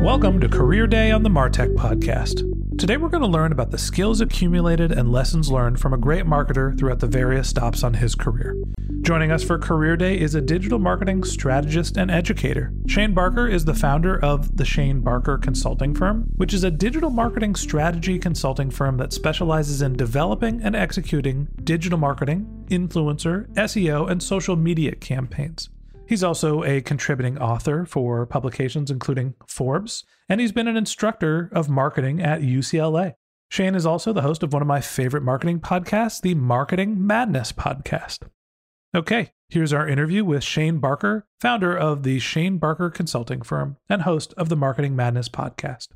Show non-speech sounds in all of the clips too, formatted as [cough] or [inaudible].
Welcome to Career Day on the Martech Podcast. Today we're going to learn about the skills accumulated and lessons learned from a great marketer throughout the various stops on his career. Joining us for Career Day is a digital marketing strategist and educator. Shane Barker is the founder of the Shane Barker Consulting Firm, which is a digital marketing strategy consulting firm that specializes in developing and executing digital marketing, influencer, SEO, and social media campaigns. He's also a contributing author for publications including Forbes, and he's been an instructor of marketing at UCLA. Shane is also the host of one of my favorite marketing podcasts, the Marketing Madness Podcast. Okay, here's our interview with Shane Barker, founder of the Shane Barker Consulting Firm and host of the Marketing Madness Podcast.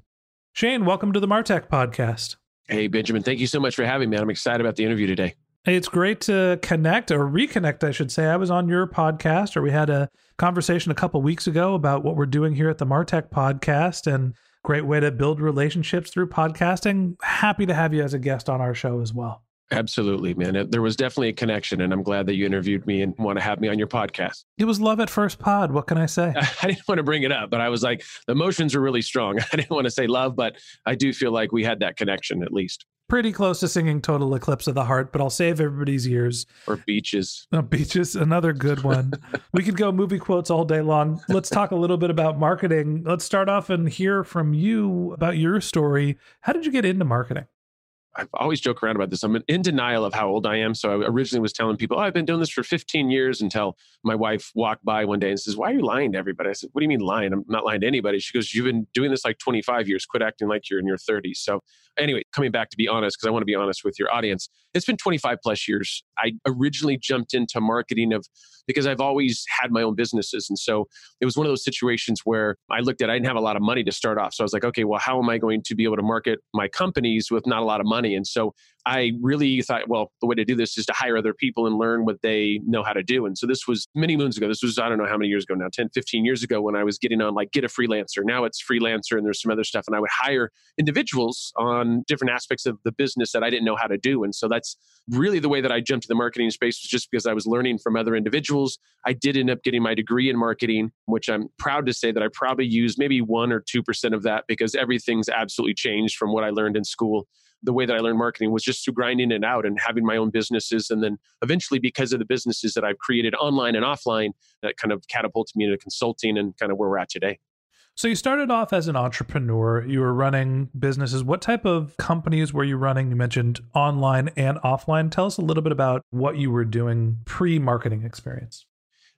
Shane, welcome to the Martech Podcast. Hey, Benjamin, thank you so much for having me. I'm excited about the interview today. It's great to connect or reconnect, I should say. I was on your podcast, or we had a conversation a couple weeks ago about what we're doing here at the Martech podcast and great way to build relationships through podcasting. Happy to have you as a guest on our show as well. Absolutely, man. There was definitely a connection, and I'm glad that you interviewed me and want to have me on your podcast. It was love at first pod. What can I say? [laughs] I didn't want to bring it up, but I was like, the emotions are really strong. [laughs] I didn't want to say love, but I do feel like we had that connection at least pretty close to singing Total Eclipse of the Heart, but I'll save everybody's ears. Or Beaches. Uh, beaches, another good one. [laughs] we could go movie quotes all day long. Let's talk a little bit about marketing. Let's start off and hear from you about your story. How did you get into marketing? I always joke around about this. I'm in denial of how old I am. So I originally was telling people, oh, I've been doing this for 15 years until my wife walked by one day and says, Why are you lying to everybody? I said, What do you mean lying? I'm not lying to anybody. She goes, You've been doing this like 25 years. Quit acting like you're in your 30s. So anyway, coming back to be honest, because I want to be honest with your audience, it's been 25 plus years. I originally jumped into marketing of because I've always had my own businesses. And so it was one of those situations where I looked at, I didn't have a lot of money to start off. So I was like, okay, well, how am I going to be able to market my companies with not a lot of money? And so I really thought, well, the way to do this is to hire other people and learn what they know how to do. And so this was many moons ago. This was, I don't know how many years ago now, 10, 15 years ago when I was getting on like get a freelancer. Now it's freelancer and there's some other stuff. And I would hire individuals on different aspects of the business that I didn't know how to do. And so that's really the way that I jumped to the marketing space was just because I was learning from other individuals. I did end up getting my degree in marketing, which I'm proud to say that I probably used maybe one or 2% of that because everything's absolutely changed from what I learned in school the way that I learned marketing was just through grinding it out and having my own businesses. And then eventually, because of the businesses that I've created online and offline, that kind of catapulted me into consulting and kind of where we're at today. So you started off as an entrepreneur. You were running businesses. What type of companies were you running? You mentioned online and offline. Tell us a little bit about what you were doing pre-marketing experience.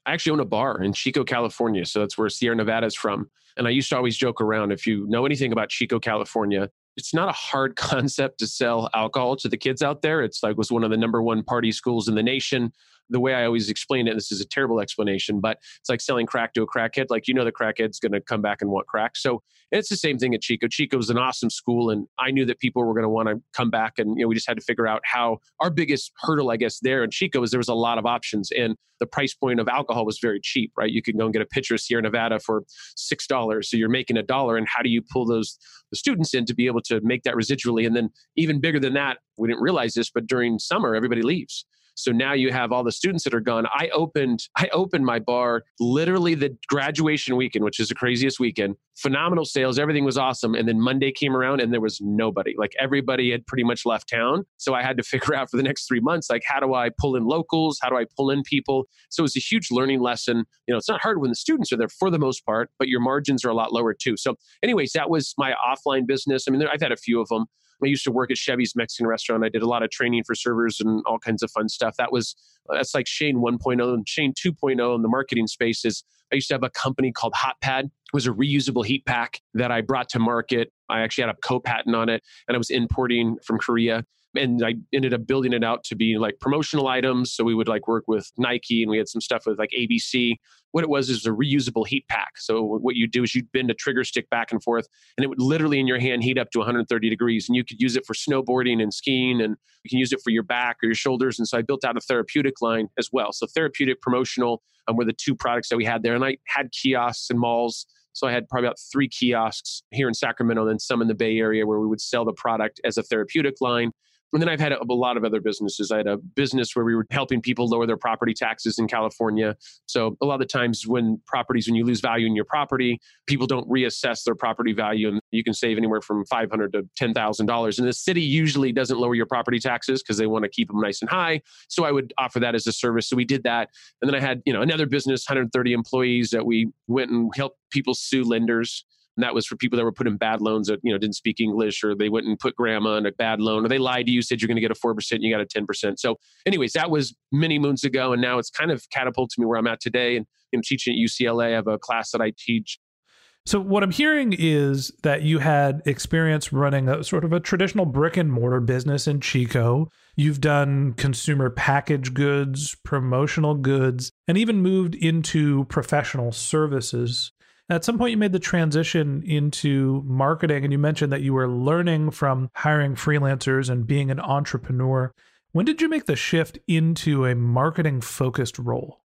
I actually own a bar in Chico, California. So that's where Sierra Nevada is from. And I used to always joke around if you know anything about Chico, California, it's not a hard [laughs] concept to sell alcohol to the kids out there. It's like was one of the number one party schools in the nation. The way I always explain it, this is a terrible explanation, but it's like selling crack to a crackhead. Like, you know, the crackhead's going to come back and want crack. So it's the same thing at Chico. Chico was an awesome school, and I knew that people were going to want to come back. And, you know, we just had to figure out how our biggest hurdle, I guess, there in Chico was there was a lot of options. And the price point of alcohol was very cheap, right? You could go and get a pitcher of Sierra Nevada for $6. So you're making a dollar. And how do you pull those the students in to be able to make that residually? And then even bigger than that, we didn't realize this, but during summer, everybody leaves. So now you have all the students that are gone. I opened I opened my bar literally the graduation weekend, which is the craziest weekend. Phenomenal sales, everything was awesome. And then Monday came around and there was nobody. Like everybody had pretty much left town. So I had to [laughs] figure out for the next three months, like how do I pull in locals? How do I pull in people? So it was a huge learning lesson. You know, it's not hard when the students are there for the most part, but your margins are a lot lower too. So, anyways, that was my offline business. I mean, I've had a few of them. I used to work at Chevy's Mexican restaurant. I did a lot of training for servers and all kinds of fun stuff. That was uh, that's like Shane 1.0 and Shane 2.0 in the marketing space is I used to have a company called Hot Pad. It was a reusable heat pack that I brought to market. I actually had a co-patent on it and I was importing from Korea and I ended up building it out to be like promotional items. So we would like work with Nike and we had some stuff with like ABC. What it was is a reusable heat pack. So what you do is you'd bend a trigger stick back and forth and it would literally in your hand heat up to 130 degrees. And you could use it for snowboarding and skiing and you can use it for your back or your shoulders. And so I built out a therapeutic line as well. So therapeutic, promotional um, were the two products that we had there. And I had kiosks and malls so I had probably about three kiosks here in Sacramento, and then some in the Bay Area where we would sell the product as a therapeutic line. And then I've had a, a, lot of other businesses. I had a business where we were helping people lower their property taxes in California. So a lot of the times when properties, when you lose value in your property, people don't reassess their property value, and you can save anywhere from five hundred to ten thousand dollars. And the city usually doesn't lower your property taxes because they want to keep them nice and high. So I would offer that as a service. So we did that, and then I had you know another business, 130 employees that we went and helped people sue lenders and that was for people that were put in bad loans that you know didn't speak English or they and put grandma in a bad loan or they lied to you said you're going to get a four percent and you got a ten percent. So, anyways, that was many moons ago, and now it's kind of catapulted me where I'm at today. And I'm teaching at UCLA. I have a class that I teach so, what I'm hearing is that you had experience running a sort of a traditional brick and mortar business in Chico. You've done consumer package goods, promotional goods, and even moved into professional services. At some point, you made the transition into marketing, and you mentioned that you were learning from hiring freelancers and being an entrepreneur. When did you make the shift into a marketing focused role?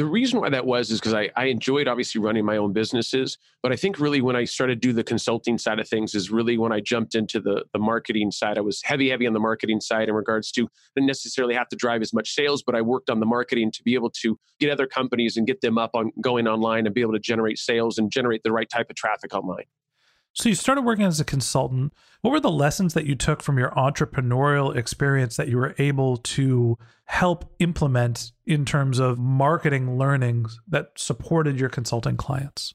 The reason why that was is because I, I enjoyed obviously running my own businesses but i think really when i started to do the consulting side of things is really when i jumped into the, the marketing side. I was heavy heavy on the marketing side in regards to didn't necessarily have to drive as much sales but i worked on the marketing to be able to get other companies and get them up on going online and be able to generate sales and generate the right type of traffic online so you started working as a consultant. What were the lessons that you took from your entrepreneurial experience that you were able to help implement in terms of marketing learnings that supported your consulting clients?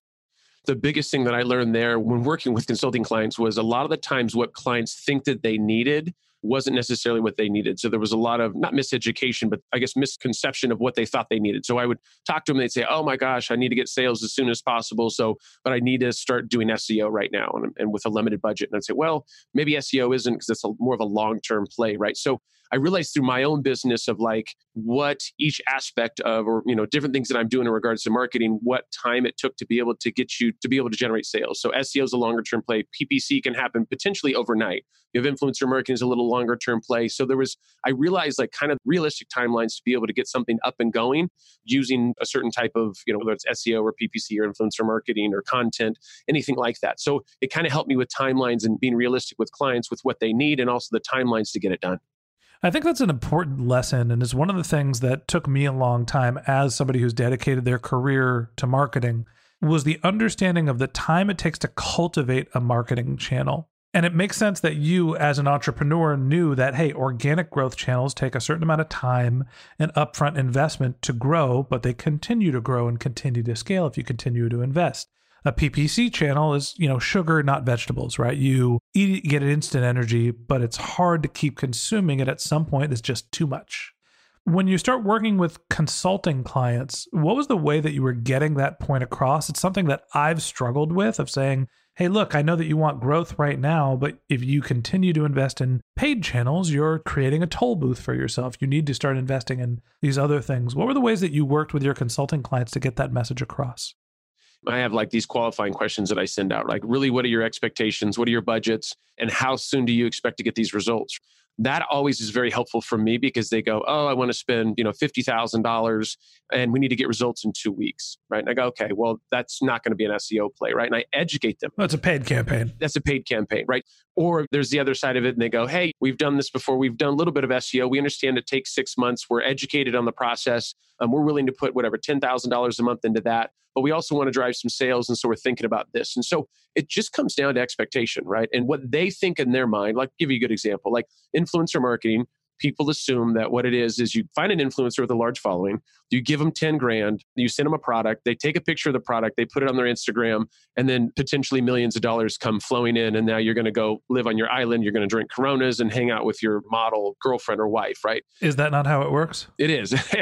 The biggest thing that I learned there when working with consulting clients was a lot of the times what clients think that they needed wasn't necessarily what they needed. So there was a lot of not miseducation, but I guess misconception of what they thought they needed. So I would talk to them, they'd say, Oh my gosh, I need to get sales as soon as possible. So, but I need to start doing SEO right now and, and with a limited budget. And I'd say, Well, maybe SEO isn't because it's a, more of a long term play, right? So I realized through my own business of like what each aspect of, or, you know, different things that I'm doing in regards to marketing, what time it took to be able to get you to be able to generate sales. So SEO is a longer term play. PPC can happen potentially overnight. You have influencer marketing is a little longer term play. So there was, I realized like kind of realistic timelines to be able to get something up and going using a certain type of, you know, whether it's SEO or PPC or influencer marketing or content, anything like that. So it kind of helped me with timelines and being realistic with clients with what they need and also the timelines to get it done. I think that's an important lesson and is one of the things that took me a long time as somebody who's dedicated their career to marketing was the understanding of the time it takes to cultivate a marketing channel. And it makes sense that you, as an entrepreneur, knew that, hey, organic growth channels take a certain amount of time and upfront investment to grow, but they continue to grow and continue to scale if you continue to invest. A PPC channel is, you know, sugar, not vegetables, right? You eat it, get an instant energy, but it's hard to keep consuming it at some point. It's just too much. When you start working with consulting clients, what was the way that you were getting that point across? It's something that I've struggled with of saying, hey, look, I know that you want growth right now, but if you continue to invest in paid channels, you're creating a toll booth for yourself. You need to start investing in these other things. What were the ways that you worked with your consulting clients to get that message across? I have like these qualifying questions that I send out. Like, really, what are your expectations? What are your budgets? And how soon do you expect to get these results? that always is very helpful for me because they go, oh, I want to spend you know fifty thousand dollars, and we need to get results in two weeks, right? And I go, okay, well, that's not going to be an SEO play, right? And I educate them. That's a paid campaign. That's a paid campaign, right? Or there's the other side of it, and they go, hey, we've done this before. We've done a little bit of SEO. We understand it takes six months. We're educated on the process. Um, we're willing to put whatever ten thousand dollars a month into that but we also want to drive some sales. And so we're thinking about this. And so it just comes down to expectation, right? And what they think in their mind, like give you a good example, like influencer marketing, people assume that what it is is you find an influencer with a large following, you give them 10 grand, you send them a product, they take a picture of the product, they put it on their Instagram, and then potentially millions of dollars come flowing in. And now you're going to go live on your island, you're going to drink Coronas and hang out with your model girlfriend or wife, right? Is that not how it works? It is. [laughs]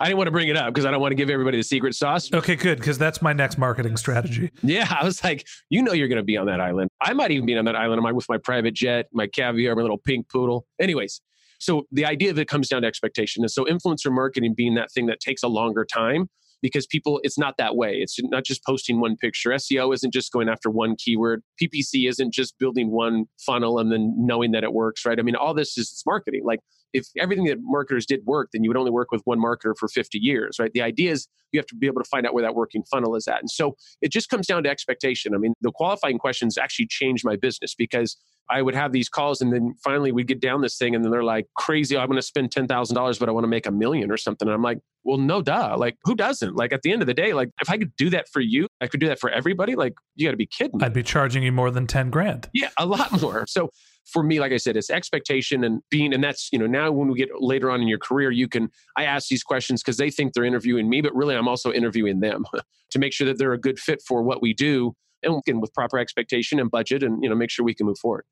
I didn't want to bring it up because I don't want to give everybody the secret sauce. Okay, good. Because that's my next marketing strategy. Yeah. I was like, you know, you're going to be on that island. I might even be on that island Am I with my private jet, my caviar, my little pink poodle. Anyways, so the idea of it comes down to expectation. And so influencer marketing being that thing that takes a longer time because people, it's not that way. It's not just posting one picture. SEO isn't just going after one keyword. PPC isn't just building one funnel and then knowing that it works, right? I mean, all this is it's marketing. Like if everything that marketers did work, then you would only work with one marketer for 50 years, right? The idea is you have to be able to find out where that working funnel is at. And so it just comes down to expectation. I mean, the qualifying questions actually changed my business because I would have these calls and then finally we'd get down this thing and then they're like, crazy, I'm going to spend $10,000, but I want to make a million or something. And I'm like, well, no, duh. Like, who doesn't? Like, at the end of the day, like, if I could do that for you, I could do that for everybody. Like, you got to be kidding. I'd be charging you more than 10 grand. Yeah, a lot [laughs] more. So, for me, like I said, it's expectation and being, and that's, you know, now when we get later on in your career, you can, I ask these questions because they think they're interviewing me, but really I'm also interviewing them [laughs] to make sure that they're a good fit for what we do and again, with proper expectation and budget and, you know, make sure we can move forward.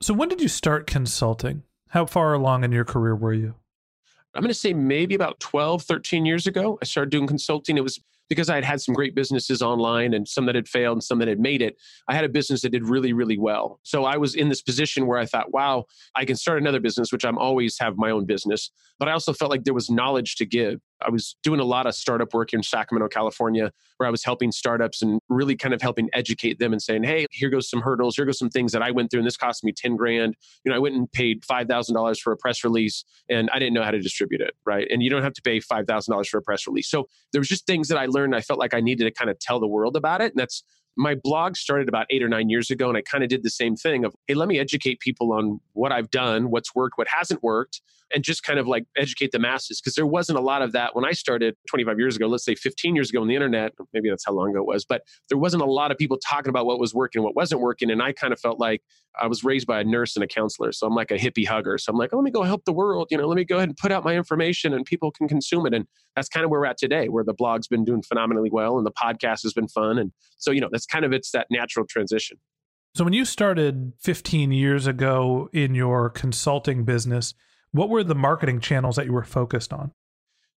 So when did you start consulting? How far along in your career were you? I'm going to say maybe about 12, 13 years ago, I started doing consulting. It was because I had had some great businesses online and some that had failed and some that had made it, I had a business that did really, really well. So I was in this position where I thought, wow, I can start another business, which I'm always have my own business. But I also felt like there was knowledge to give. I was doing a lot of startup work in Sacramento, California, where I was helping startups and really kind of helping educate them and saying, hey, here goes some hurdles, here goes some things that I went through, and this cost me 10 grand. You know, I went and paid $5,000 for a press release and I didn't know how to distribute it, right? And you don't have to pay $5,000 for a press release. So there was just things that I learned. I felt like I needed to kind of tell the world about it. And that's my blog started about eight or nine years ago. And I kind of did the same thing of, hey, let me educate people on what I've done, what's worked, what hasn't worked and just kind of like educate the masses because there wasn't a lot of that when I started 25 years ago, let's say 15 years ago on the internet, maybe that's how long ago it was, but there wasn't a lot of people talking about what was working, what wasn't working. And I kind of felt like I was raised by a nurse and a counselor. So I'm like a hippie hugger. So I'm like, oh, let me go help the world. You know, let me go ahead and put out my information and people can consume it. And that's kind of where we're at today, where the blog's been doing phenomenally well and the podcast has been fun. And so, you know, that's kind of it's that natural transition. So when you started 15 years ago in your consulting business, what were the marketing channels that you were focused on?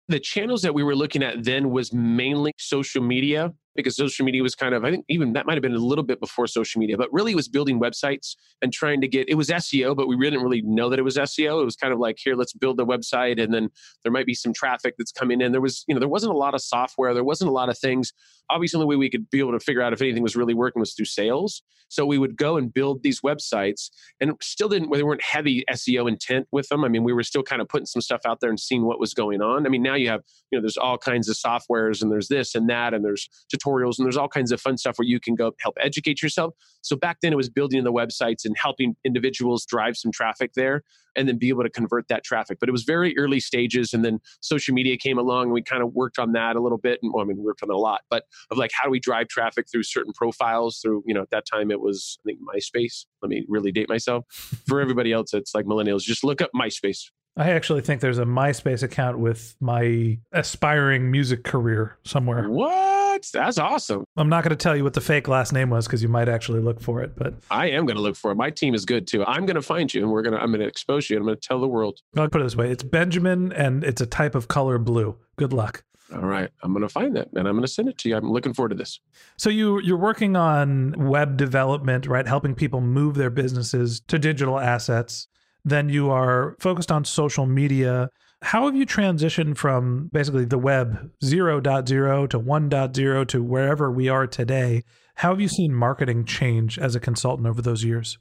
The channels that we were looking at then was mainly social media because social media was kind of, I think even that might have been a little bit before social media, but really was building websites and trying to get, it was SEO, but we didn't really know that it was SEO. It was kind of like, here, let's build a website and then there might be some traffic that's coming in. There was, you know, there wasn't a lot of software, there wasn't a lot of things. Obviously, the only way we could be able to figure out if anything was really working was through sales. So we would go and build these websites and still didn't, they weren't heavy SEO intent with them. I mean, we were still kind of putting some stuff out there and seeing what was going on. I mean, now you have, you know, there's all kinds of softwares and there's this and that and there's tutorials and there's all kinds of fun stuff where you can go help educate yourself. So back then it was building the websites and helping individuals drive some traffic there and then be able to convert that traffic. But it was very early stages. And then social media came along and we kind of worked on that a little bit. And well, I mean, we worked on it a lot, but of like, how do we drive traffic through certain profiles through, you know, at that time it was, I think, MySpace. Let me really date myself. For everybody else, it's like millennials, just look up MySpace. I actually think there's a MySpace account with my aspiring music career somewhere. What? That's awesome. I'm not going to tell you what the fake last name was because you might actually look for it, but I am going to look for it. My team is good too. I'm going to find you and we're going to I'm going to expose you and I'm going to tell the world. I'll put it this way, it's Benjamin and it's a type of color blue. Good luck. All right, I'm going to find that and I'm going to send it to you. I'm looking forward to this. So you you're working on web development, right? Helping people move their businesses to digital assets. Then you are focused on social media. How have you transitioned from basically the web 0.0 to 1.0 to wherever we are today? How have you seen marketing change as a consultant over those years?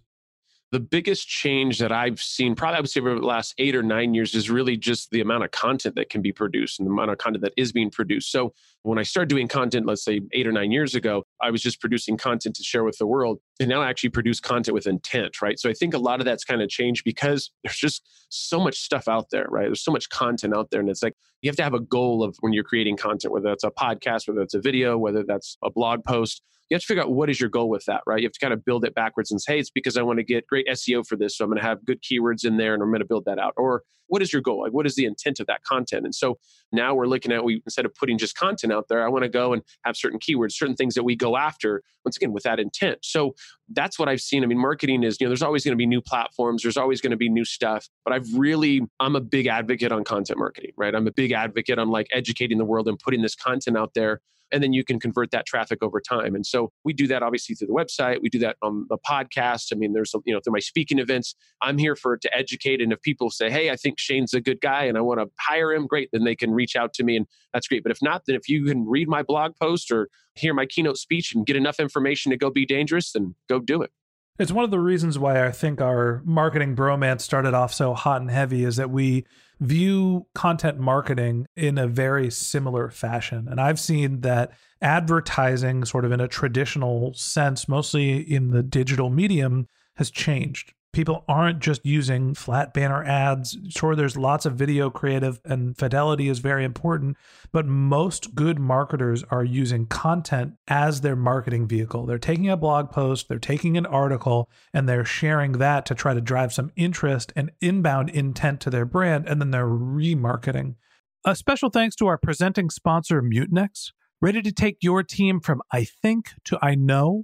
the biggest change that I've seen, probably I would say over the last eight or nine years, is really just the amount of content that can be produced and the amount of content that is being produced. So when I started doing content, let's say eight or nine years ago, I was just producing content to share with the world. And now I actually produce content with intent, right? So I think a lot of that's kind of changed because [laughs] there's just so much stuff out there, right? There's so much content out there. And it's like you have to have a goal of when you're creating content, whether that's a podcast, whether it's a video, whether that's a blog post you have to figure out what is your goal with that, right? You have to kind of build it backwards and say, hey, it's because I want to get great SEO for this. So I'm going to have good keywords in there and I'm going to build that out. Or what is your goal? Like, what is the intent of that content? And so now we're looking at, we instead of putting just content out there, I want to go and have certain keywords, certain things that we go after, once again, with that intent. So that's what I've seen. I mean, marketing is, you know, there's always going to be new platforms, there's always going to be new stuff. But I've really, I'm a big advocate on content marketing, right? I'm a big advocate on like educating the world and putting this content out there and then you can convert that traffic over time. And so we do that obviously through the website. We do that on the podcast. I mean, there's you know through my speaking events. I'm here for to educate, and if people say, "Hey, I think Shane's a good guy, and I want to hire him," great, then they can reach out to me, and that's great. But if not, then if you can read my blog post or hear my keynote speech and get enough information to go be dangerous, then go do it. It's one of the reasons why I think our marketing bromance started off so hot and heavy is that we view content marketing in a very similar fashion. And I've seen that advertising, sort of in a traditional sense, mostly in the digital medium, has changed people aren't just using flat banner ads. Sure, there's lots of video creative and fidelity is very important, but most good marketers are using content as their marketing vehicle. They're taking a blog post, they're taking an article, and they're sharing that to try to drive some interest and inbound intent to their brand, and then they're remarketing. A special thanks to our presenting sponsor, Mutinex. Ready to take your team from I think to I know?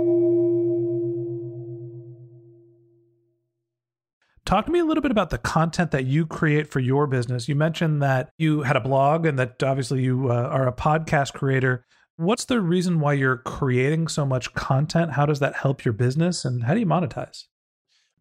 Talk to me a little bit about the content that you create for your business. You mentioned that you had a blog and that obviously you uh, are a podcast creator. What's the reason why you're creating so much content? How does that help your business and how do you monetize?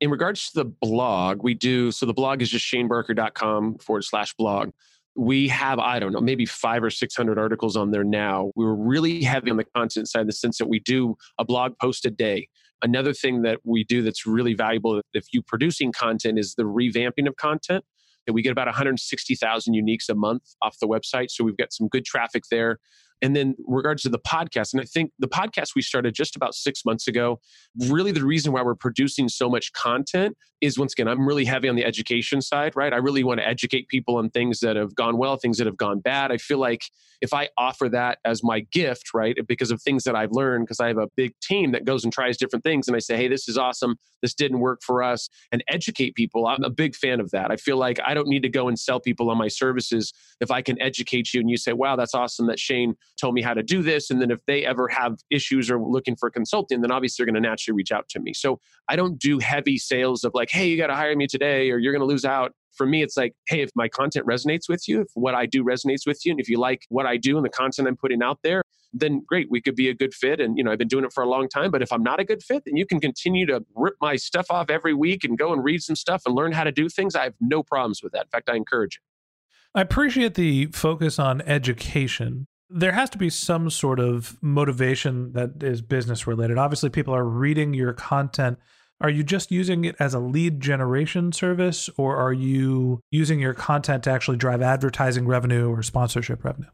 In regards to the blog, we do so the blog is just shanebarker.com forward slash blog. We have, I don't know, maybe five or 600 articles on there now. We were really heavy on the content side in the sense that we do a blog post a day. Another thing that we do that's really valuable if you producing content is the revamping of content. And we get about 160,000 uniques a month off the website. So we've got some good traffic there. And then, regards to the podcast, and I think the podcast we started just about six months ago, really the reason why we're producing so much content is once again, I'm really heavy on the education side, right? I really want to educate people on things that have gone well, things that have gone bad. I feel like if I offer that as my gift, right, because of things that I've learned, because I have a big team that goes and tries different things, and I say, hey, this is awesome, this didn't work for us, and educate people, I'm a big fan of that. I feel like I don't need to go and sell people on my services if I can educate you and you say, wow, that's awesome that Shane told me how to do this. And then if they ever have issues or looking for consulting, then obviously they're going to naturally reach out to me. So I don't do heavy sales of like, hey, you got to hire me today or you're going to lose out for me, it's like, hey, if my content resonates with you, if what I do resonates with you, and if you like what I do and the content I'm putting out there, then great, we could be a good fit. And, you know, I've been doing it for a long time. But if I'm not a good fit, then you can continue to rip my stuff off every week and go and read some stuff and learn how to do things. I have no problems with that. In fact, I encourage it. I appreciate the focus on education. There has to be some sort of motivation that is business related. Obviously, people are reading your content. Are you just using it as a lead generation service, or are you using your content to actually drive advertising revenue or sponsorship revenue?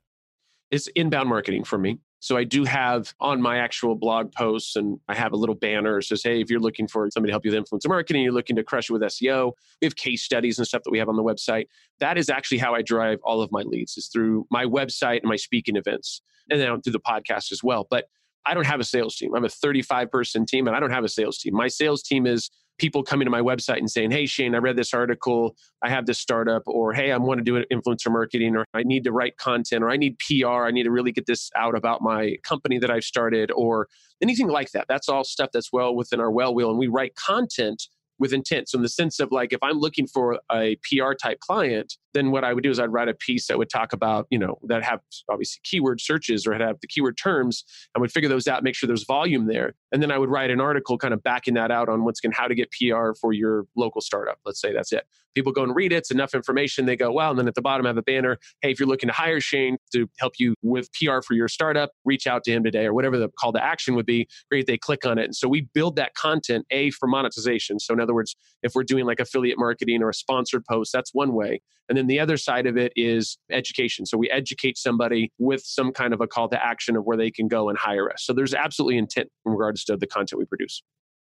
It's inbound marketing for me. So I do have on my actual blog posts, and I have a little banner that says, "Hey, if you're looking for somebody to help you with influencer marketing, you're looking to crush it with SEO." We have case studies and stuff that we have on the website. That is actually how I drive all of my leads is through my website and my speaking events, and then through the podcast as well. But I don't have a sales team. I'm a 35 person team, and I don't have a sales team. My sales team is people coming to my website and saying, Hey, Shane, I read this article. I have this startup, or Hey, I want to do influencer marketing, or I need to write content, or I need PR. I need to really get this out about my company that I've started, or anything like that. That's all stuff that's well within our well wheel. And we write content with intent. So, in the sense of like, if I'm looking for a PR type client, then what I would do is I'd write a piece that would talk about, you know, that have obviously keyword searches or have the keyword terms. I would figure those out, make sure there's volume there. And then I would write an article kind of backing that out on what's going how to get PR for your local startup. Let's say that's it. People go and read it. It's enough information. They go, wow. And then at the bottom, I have a banner. Hey, if you're looking to hire Shane to help you with PR for your startup, reach out to him today or whatever the call to action would be. Great. They click on it. And so we build that content, A, for monetization. So in other words, if we're doing like affiliate marketing or a sponsored post, that's one way. And then the other side of it is education. So we educate somebody with some kind of a call to action of where they can go and hire us. So there's absolutely intent in regards to the content we produce.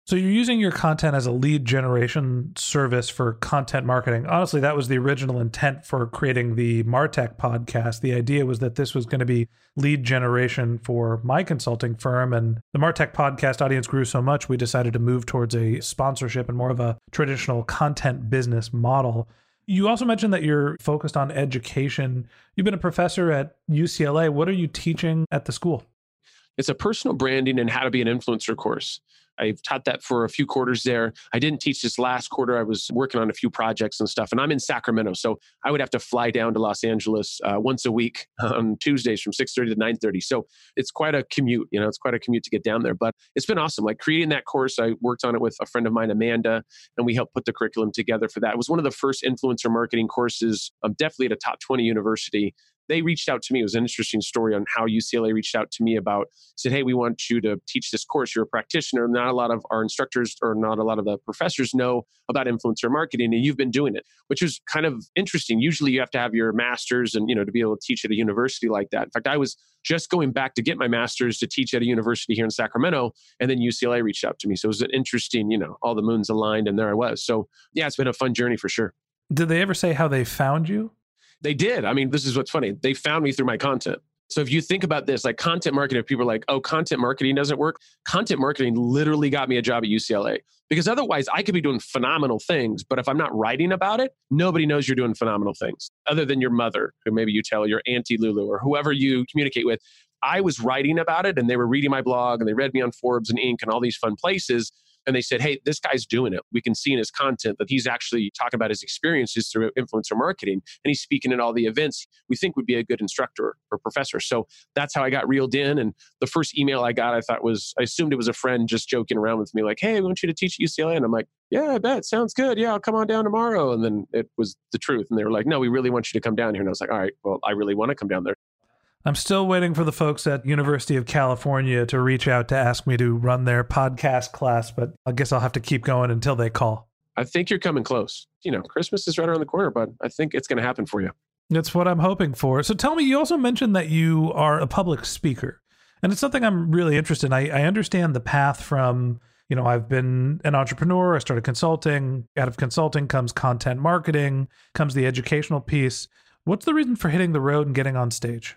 So you're using your content as a lead generation service for content marketing. Honestly, that was the original intent for creating the Martech podcast. The idea was that this was going to be lead generation for my consulting firm and the Martech podcast audience grew so much we decided to move towards a sponsorship and more of a traditional content business model. You also mentioned that you're focused on education. You've been a professor at UCLA. What are you teaching at the school? It's a personal branding and how to be an influencer course. I've taught that for a few quarters there. I didn't teach this last quarter. I was working on a few projects and stuff, and I'm in Sacramento, so I would have to fly down to Los Angeles uh, once a week on [laughs] Tuesdays from 6:30 to 9:30. So it's quite a commute. You know, it's quite a commute to get down there, but it's been awesome. Like creating that course, I worked on it with a friend of mine, Amanda, and we helped put the curriculum together for that. It was one of the first influencer marketing courses, um, definitely at a top 20 university they reached out to me. It was an interesting story on how UCLA reached out to me about said, "Hey, we want you to teach this course. You're a practitioner. Not a lot of our instructors or not a lot of the professors know about influencer marketing, and you've been doing it, which is kind of interesting. Usually, you have to have your master's and you know to be able to teach at a university like that. In fact, I was just going back to get my master's to teach at a university here in Sacramento, and then UCLA reached out to me. So it was an interesting, you know, all the moons aligned, and there I was. So yeah, it's been a fun journey for sure. Did they ever say how they found you? They did. I mean, this is what's funny. They found me through my content. So if you think about this, like content marketing, if people are like, oh, content marketing doesn't work, content marketing literally got me a job at UCLA because otherwise I could be doing phenomenal things. But if I'm not writing about it, nobody knows you're doing phenomenal things other than your mother, who maybe you tell your auntie Lulu or whoever you communicate with. I was writing about it and they were reading my blog and they read me on Forbes and Inc. and all these fun places and they said, Hey, this guy's doing it. We can see in his content that he's actually talking about his experiences through influencer marketing and he's speaking at all the events we think would be a good instructor or professor. So that's how I got reeled in. And the first email I got, I thought was, I assumed it was a friend just joking around with me, like, Hey, I want you to teach at UCLA. And I'm like, Yeah, I bet. Sounds good. Yeah, I'll come on down tomorrow. And then it was the truth. And they were like, No, we really want you to come down here. And I was like, All right, well, I really want to come down there. I'm still waiting for the folks at University of California to reach out to ask me to run their podcast class, but I guess I'll have to keep going until they call. I think you're coming close. You know, Christmas is right around the corner, but I think it's going to happen for you. That's what I'm hoping for. So tell me, you also mentioned that you are a public speaker. And it's something I'm really interested in. I, I understand the path from, you know, I've been an entrepreneur, I started consulting. Out of consulting comes content marketing, comes the educational piece. What's the reason for hitting the road and getting on stage?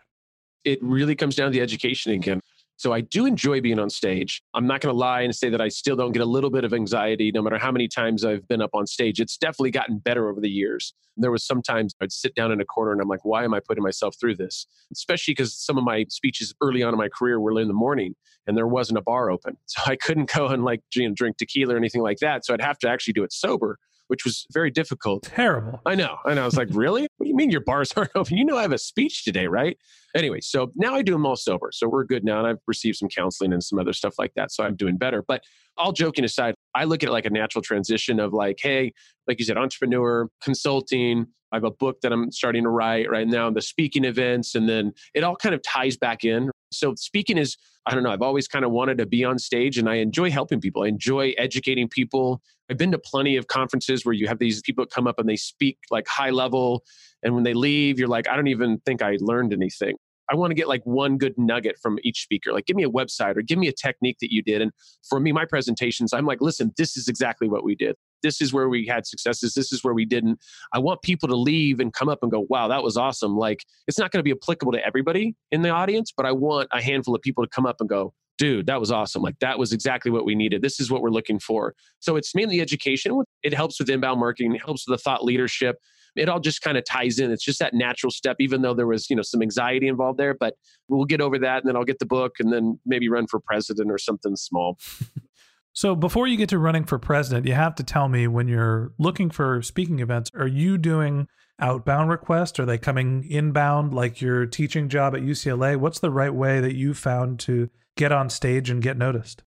It really comes down to the education again. So I do enjoy being on stage. I'm not going to lie and say that I still don't get a little bit of anxiety no matter how many times I've been up on stage. It's definitely gotten better over the years. There was sometimes I'd sit down in a corner and I'm like, why am I putting myself through this? Especially because some of my speeches early on in my career were in the morning and there wasn't a bar open. So I couldn't go and like drink tequila or anything like that. So I'd have to actually do it sober which was very difficult. Terrible. I know. And. I was like, [laughs] really? What do you mean your bars aren't open? You know, I have a speech today, right? Anyway, so now I do them all sober. So we're good now. And I've received some counseling and some other stuff like that. So I'm doing better. But all joking aside, I look at it like a natural transition of like, hey, like you said, entrepreneur, consulting. I have a book that I'm starting to write right now, the speaking events, and then it all kind of ties back in. So speaking is, I don't know, I've always kind of wanted to be on stage and I enjoy helping people. I enjoy educating people. I've been to plenty of conferences where you have these people come up and they speak like high level. And when they leave, you're like, I don't even think I learned anything. I want to get like one good nugget from each speaker. Like, give me a website or give me a technique that you did. And for me, my presentations, I'm like, listen, this is exactly what we did. This is where we had successes. This is where we didn't. I want people to leave and come up and go, wow, that was awesome. Like, it's not going to be applicable to everybody in the audience, but I want a handful of people to come up and go, dude, that was awesome. Like, that was exactly what we needed. This is what we're looking for. So it's mainly education. It helps with inbound marketing, it helps with the thought leadership it all just kind of ties in. It's just that natural step, even though there was, you know, some anxiety involved there. But we'll get over that and then I'll get the book and then maybe run for president or something small. [laughs] so before you get to running for president, you have to tell me when you're looking for speaking events, are you doing outbound requests? Are they coming inbound like your teaching job at UCLA? What's the right way that you found to get on stage and get noticed?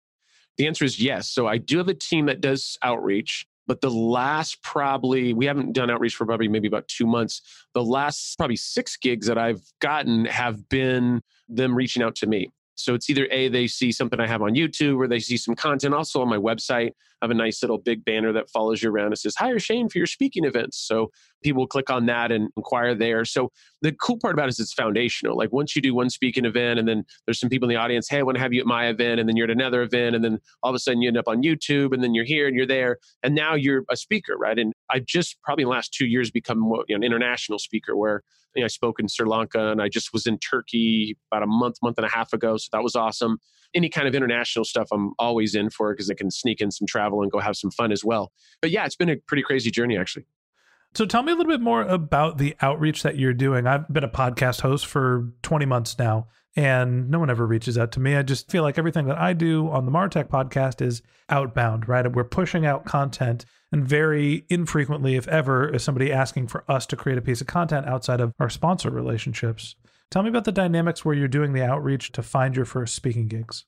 The answer is yes. So I do have a team that does outreach. But the last probably, we haven't done outreach for probably maybe about two months. The last probably six gigs that I've gotten have been them reaching out to me. So it's either A, they see something I have on YouTube or they see some content also on my website. I have a nice little big banner that follows you around. It says, Hire Shane for your speaking events. So people click on that and inquire there. So the cool part about it is it's foundational. Like once you do one speaking event and then there's some people in the audience, hey, I want to have you at my event. And then you're at another event. And then all of a sudden you end up on YouTube and then you're here and you're there. And now you're a speaker, right? And I've just probably in the last two years become you know, an international speaker where you know, I spoke in Sri Lanka and I just was in Turkey about a month, month and a half ago. So that was awesome. Any kind of international stuff I'm always in for because I can sneak in some travel and go have some fun as well. But yeah, it's been a pretty crazy journey actually. So tell me a little bit more about the outreach that you're doing. I've been a podcast host for 20 months now, and no one ever reaches out to me. I just feel like everything that I do on the Martech podcast is outbound, right? We're pushing out content, and very infrequently, if ever, is somebody asking for us to create a piece of content outside of our sponsor relationships. Tell me about the dynamics where you're doing the outreach to find your first speaking gigs.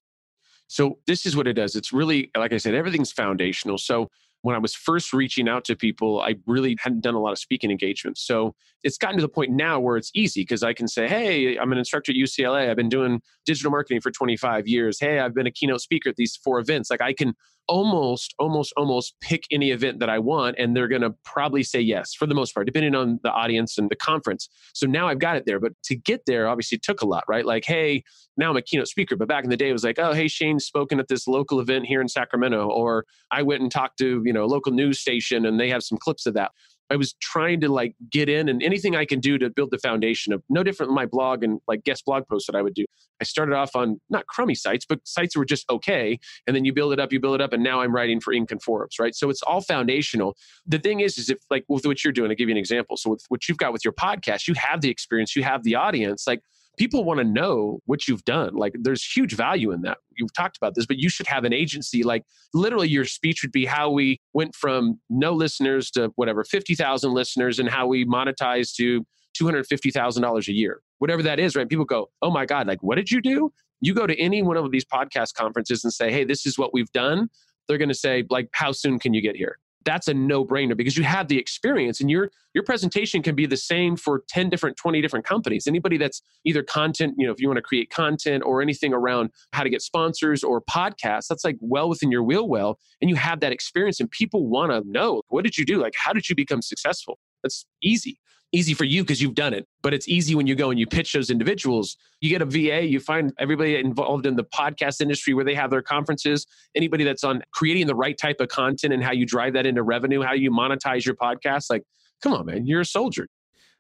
So, this is what it does. It's really, like I said, everything's foundational. So, when I was first reaching out to people, I really hadn't done a lot of speaking engagements. So it's gotten to the point now where it's easy because I can say, Hey, I'm an instructor at UCLA. I've been doing digital marketing for 25 years. Hey, I've been a keynote speaker at these four events. Like I can almost, almost, almost pick any event that I want, and they're going to probably say yes for the most part, depending on the audience and the conference. So now I've got it there. But to get there, obviously, took a lot, right? Like, hey, now I'm a keynote speaker. But back in the day, it was like, oh, hey, Shane's spoken at this local event here in Sacramento, or I went and talked to, you know, a local news station and they have some clips of that. I was trying to like get in and anything I can do to build the foundation of no different than my blog and like guest blog posts that I would do. I started off on not crummy sites, but sites that were just okay. And then you build it up, you build it up, and now I'm writing for Inc. and Forbes, right? So it's all foundational. The thing is, is if like with what you're doing, I'll give you an example. So with what you've got with your podcast, you have the experience, you have the audience. Like people want to know what you've done. Like there's huge value in that. You've talked about this, but you should have an agency. Like literally, your speech would be how we went from no listeners to whatever, 50,000 listeners and how we monetized to $250,000 a year, whatever that is, right? People go, oh my God, like what did you do? You go to any one of these podcast conferences and say, hey, this is what we've done. They're going to say, like, how soon can you get here? That's a no-brainer because you have the experience and your your presentation can be the same for 10 different 20 different companies. Anybody that's either content you know if you want to create content or anything around how to get sponsors or podcasts that's like well within your wheel well and you have that experience and people want to know what did you do? Like how did you become successful That's easy. Easy for you because you've done it, but it's easy when you go and you pitch those individuals. You get a VA, you find everybody involved in the podcast industry where they have their conferences, anybody that's on creating the right type of content and how you drive that into revenue, how you monetize your podcast. Like, come on, man, you're a soldier.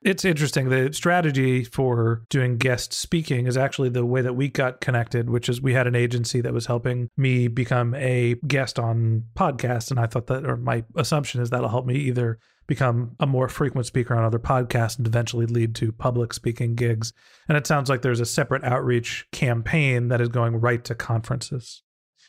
It's interesting. The strategy for doing guest speaking is actually the way that we got connected, which is we had an agency that was helping me become a guest on podcasts. And I thought that, or my assumption is that'll help me either become a more frequent speaker on other podcasts and eventually lead to public speaking gigs. And it sounds like there's a separate outreach campaign that is going right to conferences.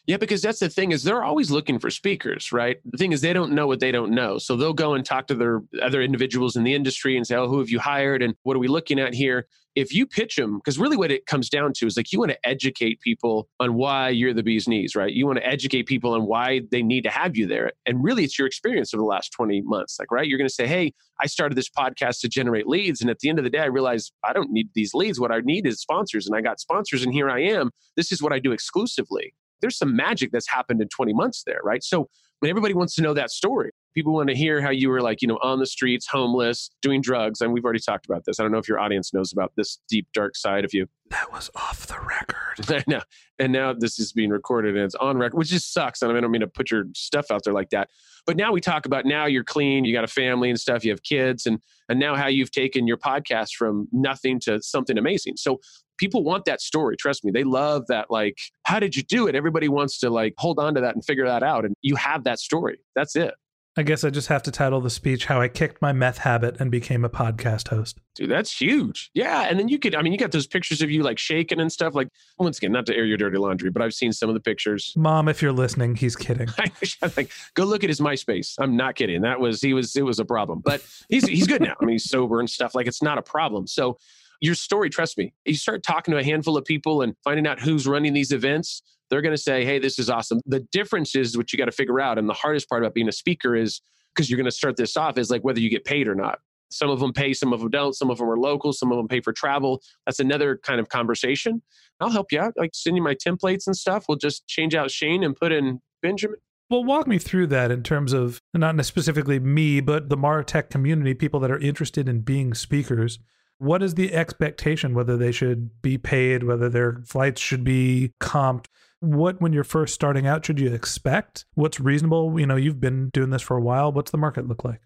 Yeah, because that's the thing is they're always looking for speakers, right? The thing is they don't know what they don't know. So they'll go and talk to their other individuals in the industry and say, "Oh, who have you hired and what are we looking at here?" If you pitch them, because really what it comes down to is like you want to educate people on why you're the bee's knees, right? You want to educate people on why they need to have you there. And really it's your experience over the last 20 months. Like, right? You're going to say, "Hey, I started this podcast to generate leads and at the end of the day I realized I don't need these leads. What I need is sponsors and I got sponsors and here I am. This is what I do exclusively." There's some magic that's happened in 20 months there, right? So everybody wants to know that story, people want to hear how you were like, you know, on the streets, homeless, doing drugs. And we've already talked about this. I don't know if your audience knows about this deep, dark side of you. That was off the record. [laughs] now, and now this is being recorded and it's on record, which just sucks. And I don't mean to put your stuff out there like that. But now we talk about now you're clean, you got a family and stuff, you have kids, and and now how you've taken your podcast from nothing to something amazing. So people want that story. Trust me, they love that. Like, how did you do it? Everybody wants to like hold on to that and figure that out. And you have that story. That's it. I guess I just have to title the speech How I Kicked My Meth Habit and Became a Podcast Host. Dude, that's huge. Yeah. And then you could, I mean, you got those pictures of you like shaking and stuff. Like, once again, not to air your dirty laundry, but I've seen some of the pictures. Mom, if you're listening, he's kidding. [laughs] I am like, go look at his MySpace. I'm not kidding. That was, he was, it was a problem, but he's, he's good now. I mean, he's sober and stuff. Like, it's not a problem. So, your story, trust me, you start talking to a handful of people and finding out who's running these events, they're going to say, hey, this is awesome. The difference is what you got to figure out. And the hardest part about being a speaker is because you're going to start this off is like whether you get paid or not. Some of them pay, some of them don't. Some of them are local, some of them pay for travel. That's another kind of conversation. I'll help you out. Like send you my templates and stuff. We'll just change out Shane and put in Benjamin. Well, walk me through that in terms of not specifically me, but the Martech community, people that are interested in being speakers. What is the expectation, whether they should be paid, whether their flights should be comped? What, when you're first starting out, should you expect? What's reasonable? You know, you've been doing this for a while. What's the market look like?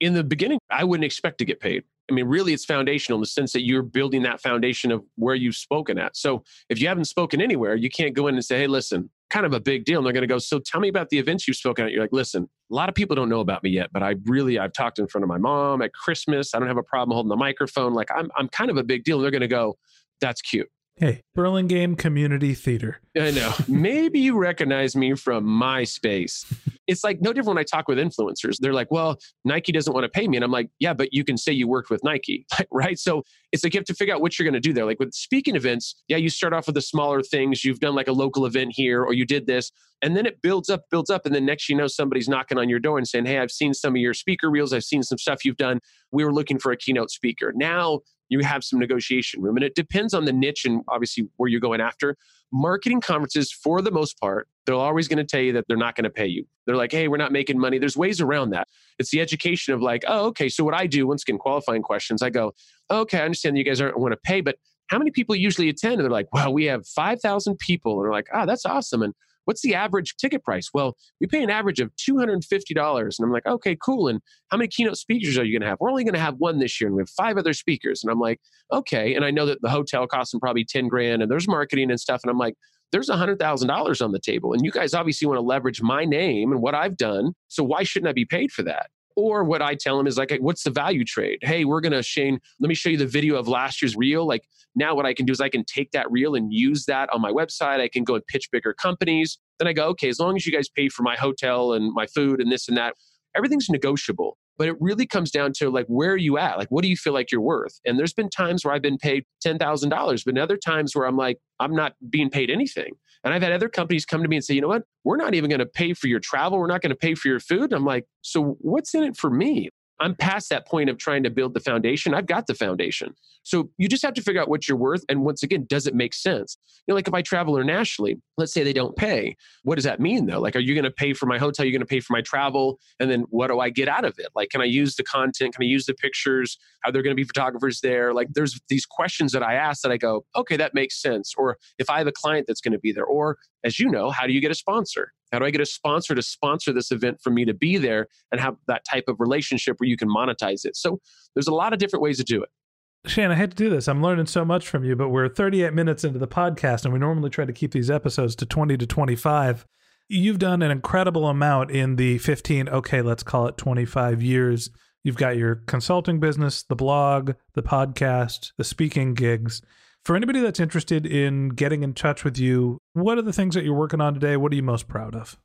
In the beginning, I wouldn't expect to get paid. I mean, really, it's foundational in the sense that you're building that foundation of where you've spoken at. So if you haven't spoken anywhere, you can't go in and say, hey, listen, kind of a big deal. And they're going to go, so tell me about the events you've spoken at. You're like, listen, a lot of people don't know about me yet, but I really, I've talked in front of my mom at Christmas. I don't have a problem holding the microphone. Like I'm, I'm kind of a big deal. And they're going to go, that's cute. Hey, Burlingame Community Theater. I know. [laughs] Maybe you recognize me from MySpace. it's like no different when I talk with influencers. They're like, well, Nike doesn't want to pay me. And I'm like, yeah, but you can say you worked with Nike, [laughs] right? So it's like you have to figure out what you're going to do there. Like with speaking events, yeah, you start off with the smaller things. You've done like a local event here, or you did this. And then it builds up, builds up. And then next you know, somebody's knocking on your door and saying, hey, I've seen some of your speaker reels. I've seen some stuff you've done. We were looking for a keynote speaker. Now you have some negotiation room. And it depends on the niche and obviously where you're going after. Marketing conferences, for the most part, they're always going to tell you that they're not going to pay you. They're like, hey, we're not making money. There's ways around that. It's the education of like, oh, okay. So what I do, once again, qualifying questions, I go, okay, I understand you guys aren't want to pay, but how many people usually attend? And they're like, well, we have 5,000 people. And they're like, oh, that's awesome. And what's the average ticket price? Well, we pay an average of $250. And I'm like, okay, cool. And how many keynote speakers are you going to have? We're only going to have one this year and we have five other speakers. And I'm like, okay. And I know that the hotel costs them probably 10 grand and there's marketing and stuff. And I'm like, there's $100,000 on the table. And you guys obviously want to leverage my name and what I've done. So why shouldn't I be paid for that? Or what I tell them is like, what's the value trade? Hey, we're to, Shane, let me show you the video of last year's reel. Like now what I can do is I can take that reel and use that on my website. I can go and pitch bigger companies. Then I go, okay, as long as you guys pay for my hotel and my food and this and that, everything's negotiable. But it really comes down to like, where are you at? Like, what do you feel like you're worth? And there's been times where I've been paid $10,000, but other times where I'm like, I'm not being paid anything. And I've had other companies come to me and say, you know what? We're not even going to pay for your travel. We're not going to pay for your food. And I'm like, so what's in it for me? I'm past that point of trying to build the foundation. I've got the foundation. So you just have to figure out what you're worth. And once again, does it make sense? You know, like if I travel internationally, let's say they don't pay. What does that mean though? Like, are you going to pay for my hotel? Are you going to pay for my travel? And then what do I get out of it? Like, can I use the content? Can I use the pictures? Are there going to be photographers there? Like, there's these questions that I ask that I go, okay, that makes sense. Or if I have a client that's going to be there, or as you know, how do you get a sponsor? How do I get a sponsor to sponsor this event for me to be there and have that type of relationship where you can monetize it? So there's a lot of different ways to do it. Shane, I hate to do this. I'm learning so much from you, but we're 38 minutes into the podcast, and we normally try to keep these episodes to 20 to 25. You've done an incredible amount in the 15, okay, let's call it 25 years. You've got your consulting business, the blog, the podcast, the speaking gigs. For anybody that's interested in getting in touch with you, what are the things that you're working on today? What are you most proud of?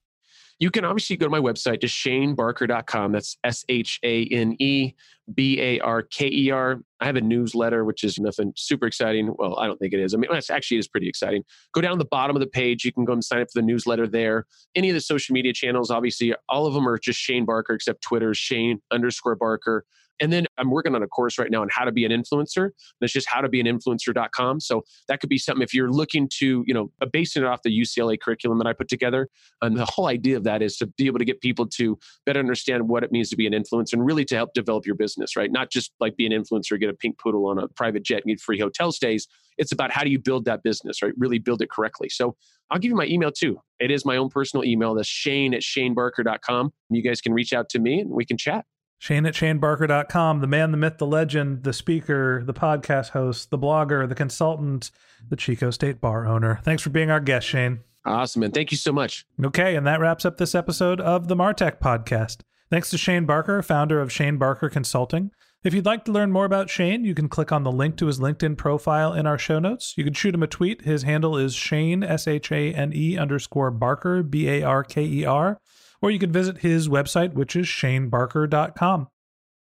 You can obviously go to my website, just shanebarker.com. That's S H A N E B A R K E R. I have a newsletter, which is nothing super exciting. Well, I don't think it is. I mean, it's actually it is pretty exciting. Go down the bottom of the page. You can go and sign up for the newsletter there. Any of the social media channels, obviously, all of them are just Shane Barker, except Twitter, Shane underscore Barker. And then I'm working on a course right now on how to be an influencer. It's just how to be an influencer.com. So that could be something if you're looking to, you know, uh, basing it off the UCLA curriculum that I put together. And the whole idea of that is to be able to get people to better understand what it means to be an influencer and really to help develop your business, right? Not just like be an influencer, get a pink poodle on a private jet and get free hotel stays. It's about how do you build that business, right? Really build it correctly. So I'll give you my email too. It is my own personal email. That's shane at shanebarker.com. You guys can reach out to me and we can chat. Shane at shanebarker.com, the man, the myth, the legend, the speaker, the podcast host, the blogger, the consultant, the Chico State bar owner. Thanks for being our guest, Shane. Awesome, and thank you so much. Okay, and that wraps up this episode of the Martech podcast. Thanks to Shane Barker, founder of Shane Barker Consulting. If you'd like to learn more about Shane, you can click on the link to his LinkedIn profile in our show notes. You can shoot him a tweet. His handle is Shane, S H A N E underscore Barker, B A R K E R or you can visit his website, which is shanebarker.com.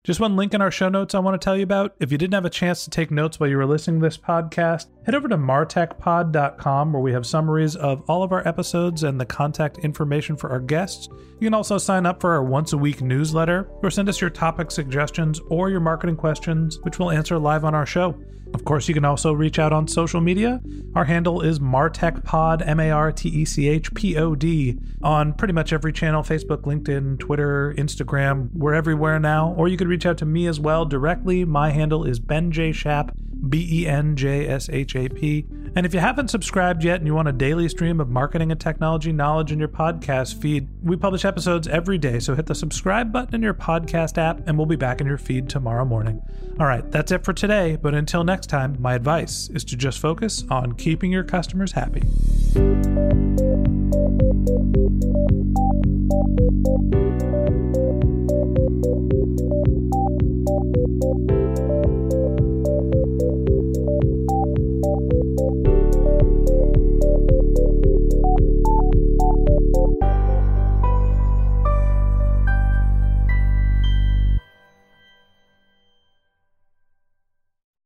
Just one link in our show notes I want to tell you about. If you didn't have a chance to take notes while you were listening to this podcast, head over to martechpod.com where we have summaries of all of our episodes and the contact information for our guests. You can also sign up for our once a week newsletter or send us your topic suggestions or your marketing questions, which we'll answer live on our show. Of course, you can also reach out on social media. Our handle is MartechPod, M A R T E C H P O D, on pretty much every channel Facebook, LinkedIn, Twitter, Instagram. We're everywhere now. Or you could reach out to me as well directly. My handle is Ben J. Shap, B E N J S H A P. And if you haven't subscribed yet and you want a daily stream of marketing and technology knowledge in your podcast feed, we publish episodes every day. So hit the subscribe button in your podcast app and we'll be back in your feed tomorrow morning. All right, that's it for today. But until next time, my advice is to just focus on keeping your customers happy.